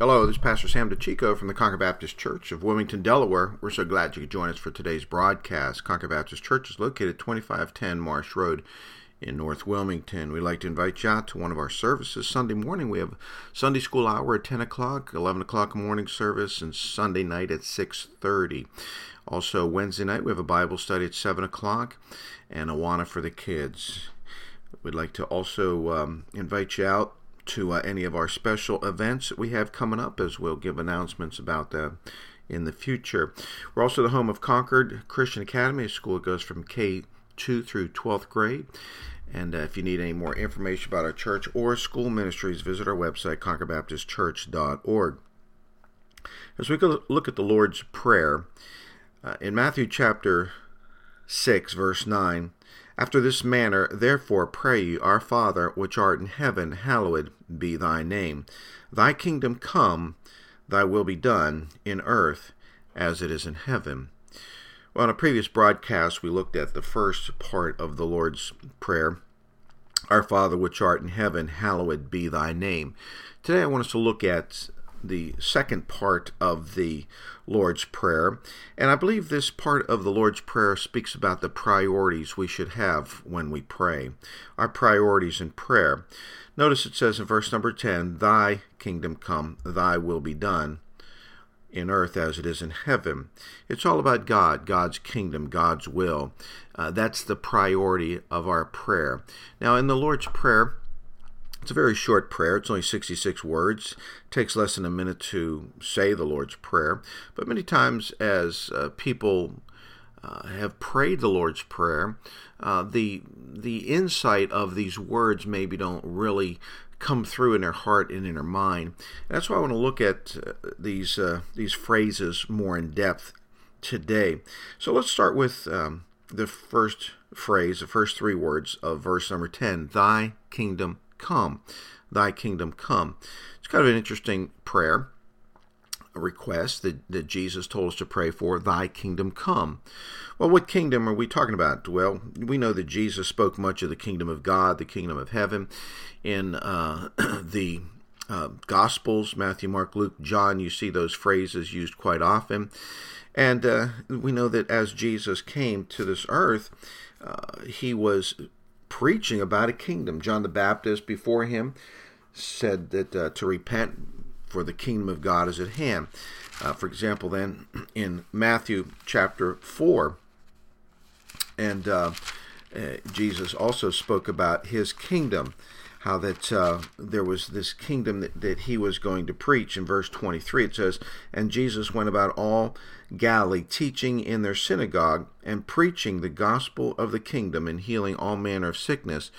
Hello, this is Pastor Sam DeChico from the Concord Baptist Church of Wilmington, Delaware. We're so glad you could join us for today's broadcast. Concord Baptist Church is located at 2510 Marsh Road in North Wilmington. We'd like to invite you out to one of our services Sunday morning. We have Sunday school hour at 10 o'clock, 11 o'clock morning service, and Sunday night at 6.30. Also, Wednesday night we have a Bible study at 7 o'clock and Awana for the kids. We'd like to also um, invite you out to uh, any of our special events that we have coming up, as we'll give announcements about that in the future. We're also the home of Concord Christian Academy, a school that goes from K 2 through 12th grade. And uh, if you need any more information about our church or school ministries, visit our website, concordbaptistchurch.org. As we look at the Lord's Prayer, uh, in Matthew chapter 6, verse 9, after this manner, therefore, pray ye, Our Father, which art in heaven, hallowed be thy name. Thy kingdom come, thy will be done, in earth as it is in heaven. Well, in a previous broadcast, we looked at the first part of the Lord's Prayer Our Father, which art in heaven, hallowed be thy name. Today, I want us to look at the second part of the Lord's Prayer. And I believe this part of the Lord's Prayer speaks about the priorities we should have when we pray. Our priorities in prayer. Notice it says in verse number 10, Thy kingdom come, thy will be done in earth as it is in heaven. It's all about God, God's kingdom, God's will. Uh, that's the priority of our prayer. Now, in the Lord's Prayer, it's a very short prayer. It's only 66 words. It takes less than a minute to say the Lord's Prayer. But many times, as uh, people uh, have prayed the Lord's Prayer, uh, the the insight of these words maybe don't really come through in their heart and in their mind. And that's why I want to look at uh, these uh, these phrases more in depth today. So let's start with um, the first phrase, the first three words of verse number 10 Thy kingdom come. Thy kingdom come. It's kind of an interesting prayer, request that, that Jesus told us to pray for. Thy kingdom come. Well, what kingdom are we talking about? Well, we know that Jesus spoke much of the kingdom of God, the kingdom of heaven, in uh, the uh, Gospels Matthew, Mark, Luke, John. You see those phrases used quite often. And uh, we know that as Jesus came to this earth, uh, he was preaching about a kingdom. John the Baptist before him said that uh, to repent, for the kingdom of God is at hand. Uh, for example, then in Matthew chapter 4, and uh, uh Jesus also spoke about his kingdom how that uh, there was this kingdom that, that he was going to preach. In verse 23, it says, And Jesus went about all Galilee, teaching in their synagogue and preaching the gospel of the kingdom and healing all manner of sickness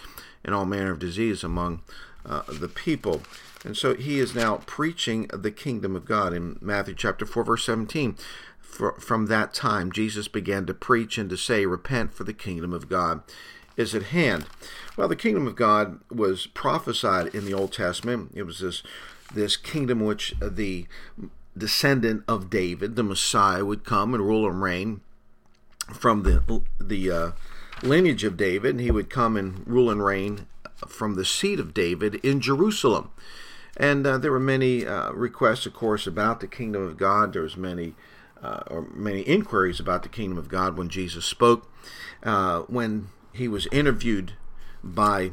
and all manner of disease among uh, the people. And so he is now preaching the kingdom of God in Matthew chapter 4, verse 17. For, from that time, Jesus began to preach and to say, Repent, for the kingdom of God is at hand. Well, the kingdom of God was prophesied in the Old Testament. It was this this kingdom which the descendant of David, the Messiah, would come and rule and reign from the the uh, lineage of David, and he would come and rule and reign from the seat of David in Jerusalem. And uh, there were many uh, requests, of course, about the kingdom of God. There was many uh, or many inquiries about the kingdom of God when Jesus spoke. Uh, when he was interviewed by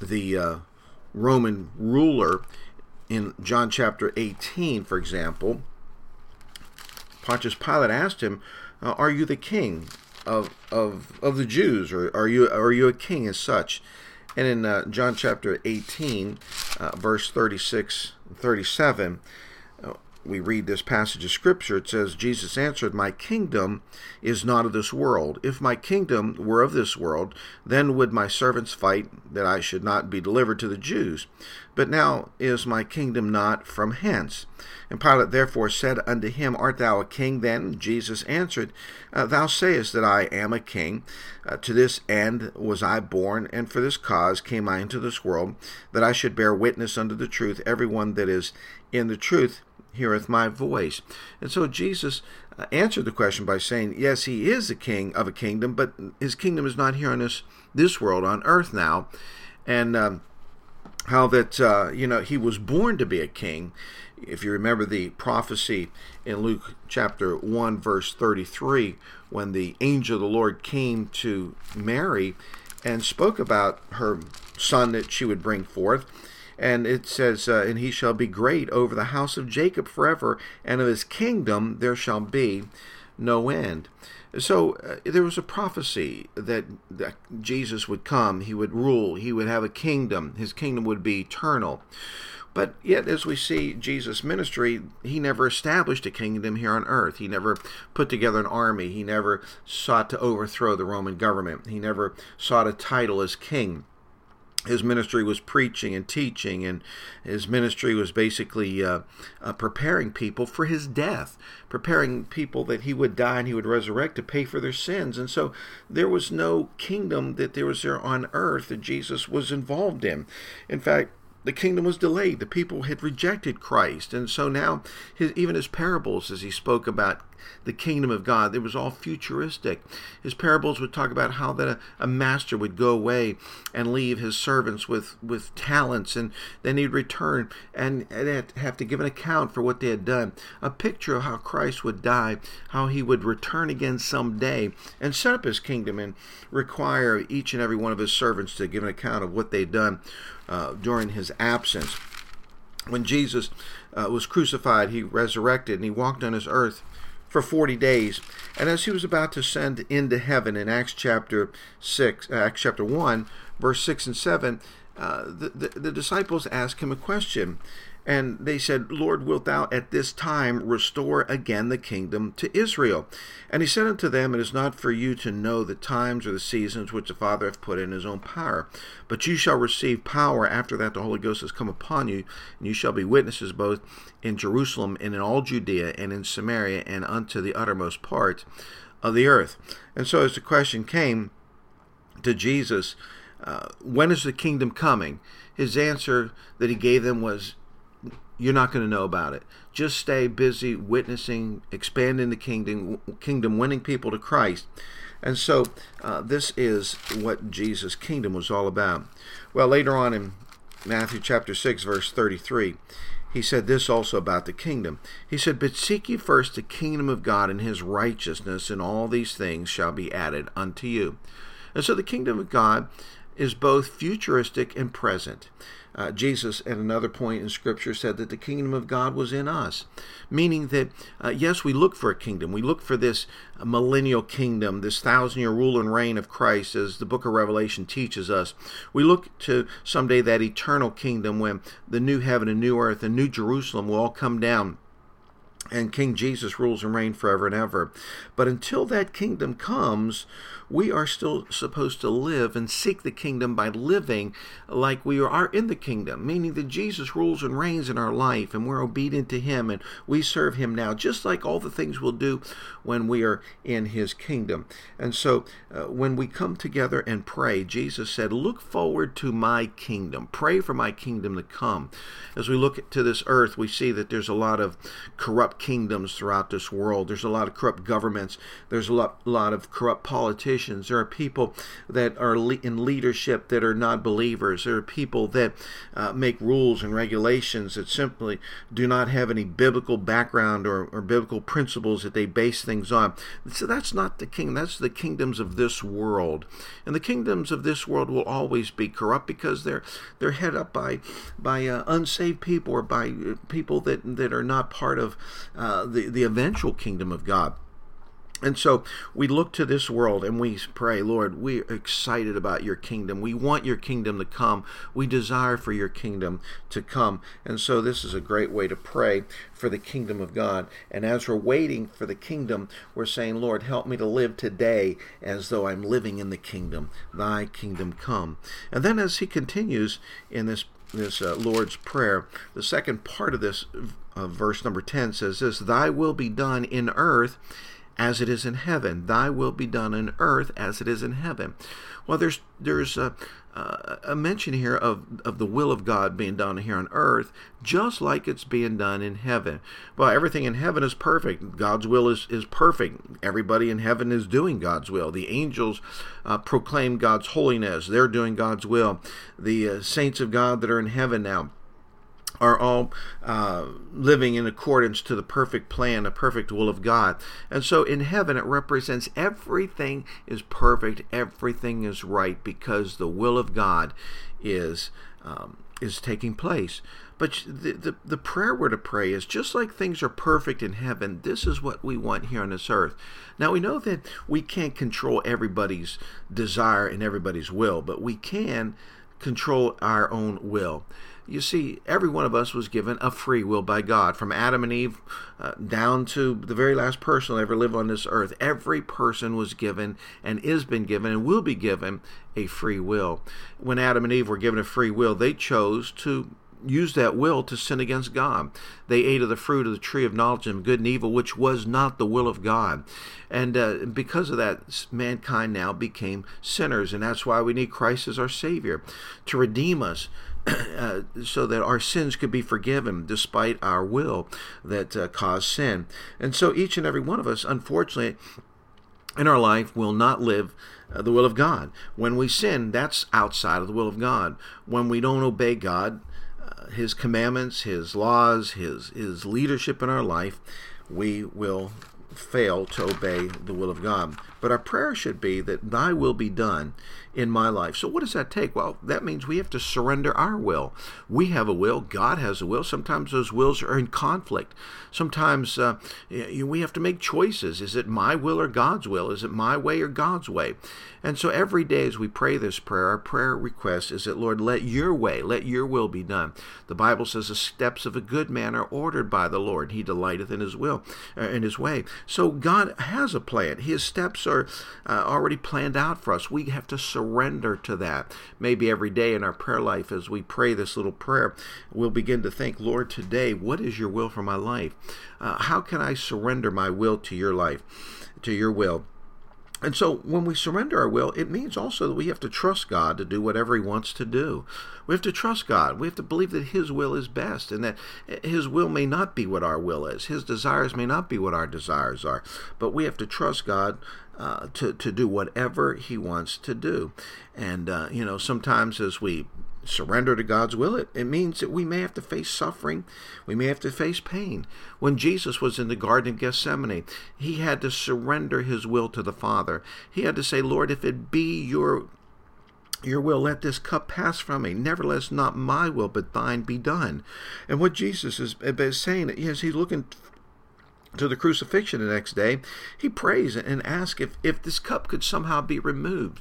the uh, Roman ruler in John chapter 18, for example. Pontius Pilate asked him, uh, "Are you the king of of of the Jews, or are you are you a king as such?" And in uh, John chapter 18, uh, verse 36 and 37, we read this passage of Scripture, it says, Jesus answered, My kingdom is not of this world. If my kingdom were of this world, then would my servants fight that I should not be delivered to the Jews. But now is my kingdom not from hence. And Pilate therefore said unto him, Art thou a king then? Jesus answered, uh, Thou sayest that I am a king. Uh, to this end was I born, and for this cause came I into this world, that I should bear witness unto the truth. Everyone that is in the truth heareth my voice. And so Jesus uh, answered the question by saying, Yes, he is the king of a kingdom, but his kingdom is not here on this, this world, on earth now. And um, how that uh, you know he was born to be a king. If you remember the prophecy in Luke chapter one verse thirty three, when the angel of the Lord came to Mary and spoke about her son that she would bring forth. And it says, uh, And he shall be great over the house of Jacob forever, and of his kingdom there shall be no end. So uh, there was a prophecy that, that Jesus would come, he would rule, he would have a kingdom, his kingdom would be eternal. But yet, as we see Jesus' ministry, he never established a kingdom here on earth. He never put together an army. He never sought to overthrow the Roman government. He never sought a title as king his ministry was preaching and teaching, and his ministry was basically uh, uh, preparing people for his death, preparing people that he would die and he would resurrect to pay for their sins. And so there was no kingdom that there was there on earth that Jesus was involved in. In fact, the kingdom was delayed. The people had rejected Christ. And so now, his, even his parables, as he spoke about the kingdom of God. It was all futuristic. His parables would talk about how that a, a, master would go away and leave his servants with, with talents, and then he'd return and, and have to give an account for what they had done. A picture of how Christ would die, how he would return again someday and set up his kingdom and require each and every one of his servants to give an account of what they'd done uh, during his absence. When Jesus uh, was crucified, he resurrected and he walked on his earth for 40 days. And as he was about to ascend into heaven in Acts chapter 6, uh, Acts chapter 1, verse 6 and 7, uh, the, the, the disciples asked him a question. And they said, Lord, wilt thou at this time restore again the kingdom to Israel? And he said unto them, It is not for you to know the times or the seasons which the Father hath put in his own power, but you shall receive power after that the Holy Ghost has come upon you, and you shall be witnesses both in Jerusalem and in all Judea and in Samaria and unto the uttermost part of the earth. And so as the question came to Jesus, uh, when is the kingdom coming? His answer that he gave them was, you're not going to know about it. Just stay busy witnessing, expanding the kingdom, kingdom, winning people to Christ. And so, uh, this is what Jesus' kingdom was all about. Well, later on in Matthew chapter 6, verse 33, he said this also about the kingdom. He said, But seek ye first the kingdom of God and his righteousness, and all these things shall be added unto you. And so, the kingdom of God is both futuristic and present. Uh, Jesus, at another point in Scripture, said that the kingdom of God was in us, meaning that, uh, yes, we look for a kingdom. We look for this millennial kingdom, this thousand year rule and reign of Christ, as the book of Revelation teaches us. We look to someday that eternal kingdom when the new heaven and new earth and new Jerusalem will all come down and King Jesus rules and reigns forever and ever. But until that kingdom comes, we are still supposed to live and seek the kingdom by living like we are in the kingdom, meaning that Jesus rules and reigns in our life and we're obedient to him and we serve him now, just like all the things we'll do when we are in his kingdom. And so uh, when we come together and pray, Jesus said, Look forward to my kingdom, pray for my kingdom to come. As we look to this earth, we see that there's a lot of corrupt kingdoms throughout this world, there's a lot of corrupt governments, there's a lot, lot of corrupt politicians. There are people that are le- in leadership that are not believers. There are people that uh, make rules and regulations that simply do not have any biblical background or, or biblical principles that they base things on. So that's not the king. That's the kingdoms of this world, and the kingdoms of this world will always be corrupt because they're they're head up by by uh, unsaved people or by uh, people that that are not part of uh, the the eventual kingdom of God. And so we look to this world and we pray, Lord, we're excited about your kingdom. We want your kingdom to come. We desire for your kingdom to come. And so this is a great way to pray for the kingdom of God. And as we're waiting for the kingdom, we're saying, Lord, help me to live today as though I'm living in the kingdom. Thy kingdom come. And then as he continues in this this uh, Lord's Prayer. The second part of this uh, verse number 10 says this Thy will be done in earth as it is in heaven. Thy will be done in earth as it is in heaven. Well, there's there's a, a mention here of, of the will of God being done here on earth, just like it's being done in heaven. Well, everything in heaven is perfect. God's will is, is perfect. Everybody in heaven is doing God's will. The angels uh, proclaim God's holiness, they're doing God's will. The uh, saints of God that are in heaven now are all uh, living in accordance to the perfect plan, the perfect will of God. And so in heaven, it represents everything is perfect, everything is right, because the will of God is um, is taking place. But the, the, the prayer we're to pray is just like things are perfect in heaven, this is what we want here on this earth. Now, we know that we can't control everybody's desire and everybody's will, but we can control our own will. You see, every one of us was given a free will by God, from Adam and Eve uh, down to the very last person who ever lived on this earth. Every person was given and is been given and will be given a free will. When Adam and Eve were given a free will, they chose to use that will to sin against God. They ate of the fruit of the tree of knowledge of good and evil, which was not the will of God. And uh, because of that, mankind now became sinners. And that's why we need Christ as our Savior to redeem us. Uh, so that our sins could be forgiven despite our will that uh, caused sin. And so each and every one of us, unfortunately, in our life will not live uh, the will of God. When we sin, that's outside of the will of God. When we don't obey God, his commandments, his laws, his his leadership in our life, we will fail to obey the will of God. But our prayer should be that thy will be done in my life. So, what does that take? Well, that means we have to surrender our will. We have a will, God has a will. Sometimes those wills are in conflict. Sometimes uh, we have to make choices. Is it my will or God's will? Is it my way or God's way? And so, every day as we pray this prayer, our prayer request is that, Lord, let your way, let your will be done. The Bible says the steps of a good man are ordered by the Lord. He delighteth in his will, uh, in his way. So, God has a plan. His steps are uh, already planned out for us. We have to surrender surrender to that. Maybe every day in our prayer life, as we pray this little prayer, we'll begin to think, Lord, today, what is your will for my life? Uh, how can I surrender my will to your life, to your will? And so when we surrender our will, it means also that we have to trust God to do whatever He wants to do. We have to trust God. We have to believe that His will is best and that His will may not be what our will is. His desires may not be what our desires are. But we have to trust God uh, to, to do whatever He wants to do. And, uh, you know, sometimes as we surrender to God's will, it, it means that we may have to face suffering. We may have to face pain. When Jesus was in the Garden of Gethsemane, he had to surrender his will to the Father. He had to say, Lord, if it be your your will, let this cup pass from me. Nevertheless, not my will, but thine be done. And what Jesus is, saying, is he's looking to the crucifixion the next day, he prays and asks if, if this cup could somehow be removed.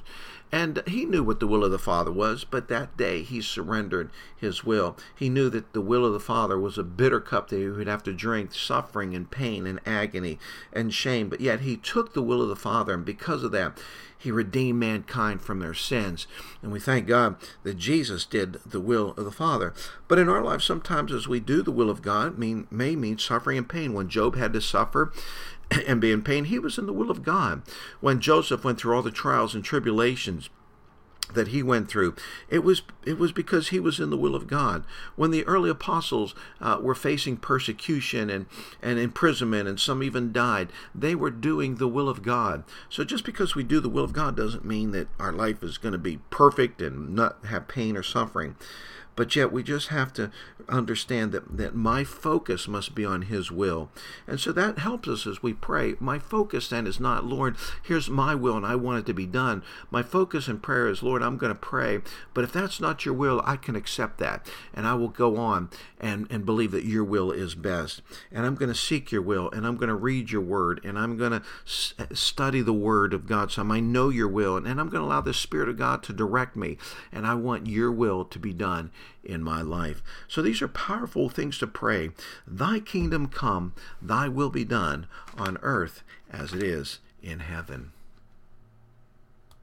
And he knew what the will of the Father was, but that day he surrendered his will. He knew that the will of the Father was a bitter cup that he would have to drink, suffering and pain and agony and shame. But yet he took the will of the Father, and because of that, he redeemed mankind from their sins. And we thank God that Jesus did the will of the Father. But in our lives, sometimes as we do the will of God, mean may mean suffering and pain. When Job had to suffer and be in pain, he was in the will of God. When Joseph went through all the trials and tribulations, that he went through it was it was because he was in the will of God. When the early apostles uh, were facing persecution and and imprisonment and some even died they were doing the will of God. So just because we do the will of God doesn't mean that our life is going to be perfect and not have pain or suffering but yet we just have to understand that, that my focus must be on His will. And so that helps us as we pray. My focus then is not, Lord, here's my will and I want it to be done. My focus in prayer is, Lord, I'm going to pray. But if that's not your will, I can accept that. And I will go on and, and believe that your will is best. And I'm going to seek your will and I'm going to read your word and I'm going to s- study the word of God. So I know your will and, and I'm going to allow the Spirit of God to direct me. And I want your will to be done in my life. So these are powerful things to pray. Thy kingdom come, thy will be done on earth as it is in heaven.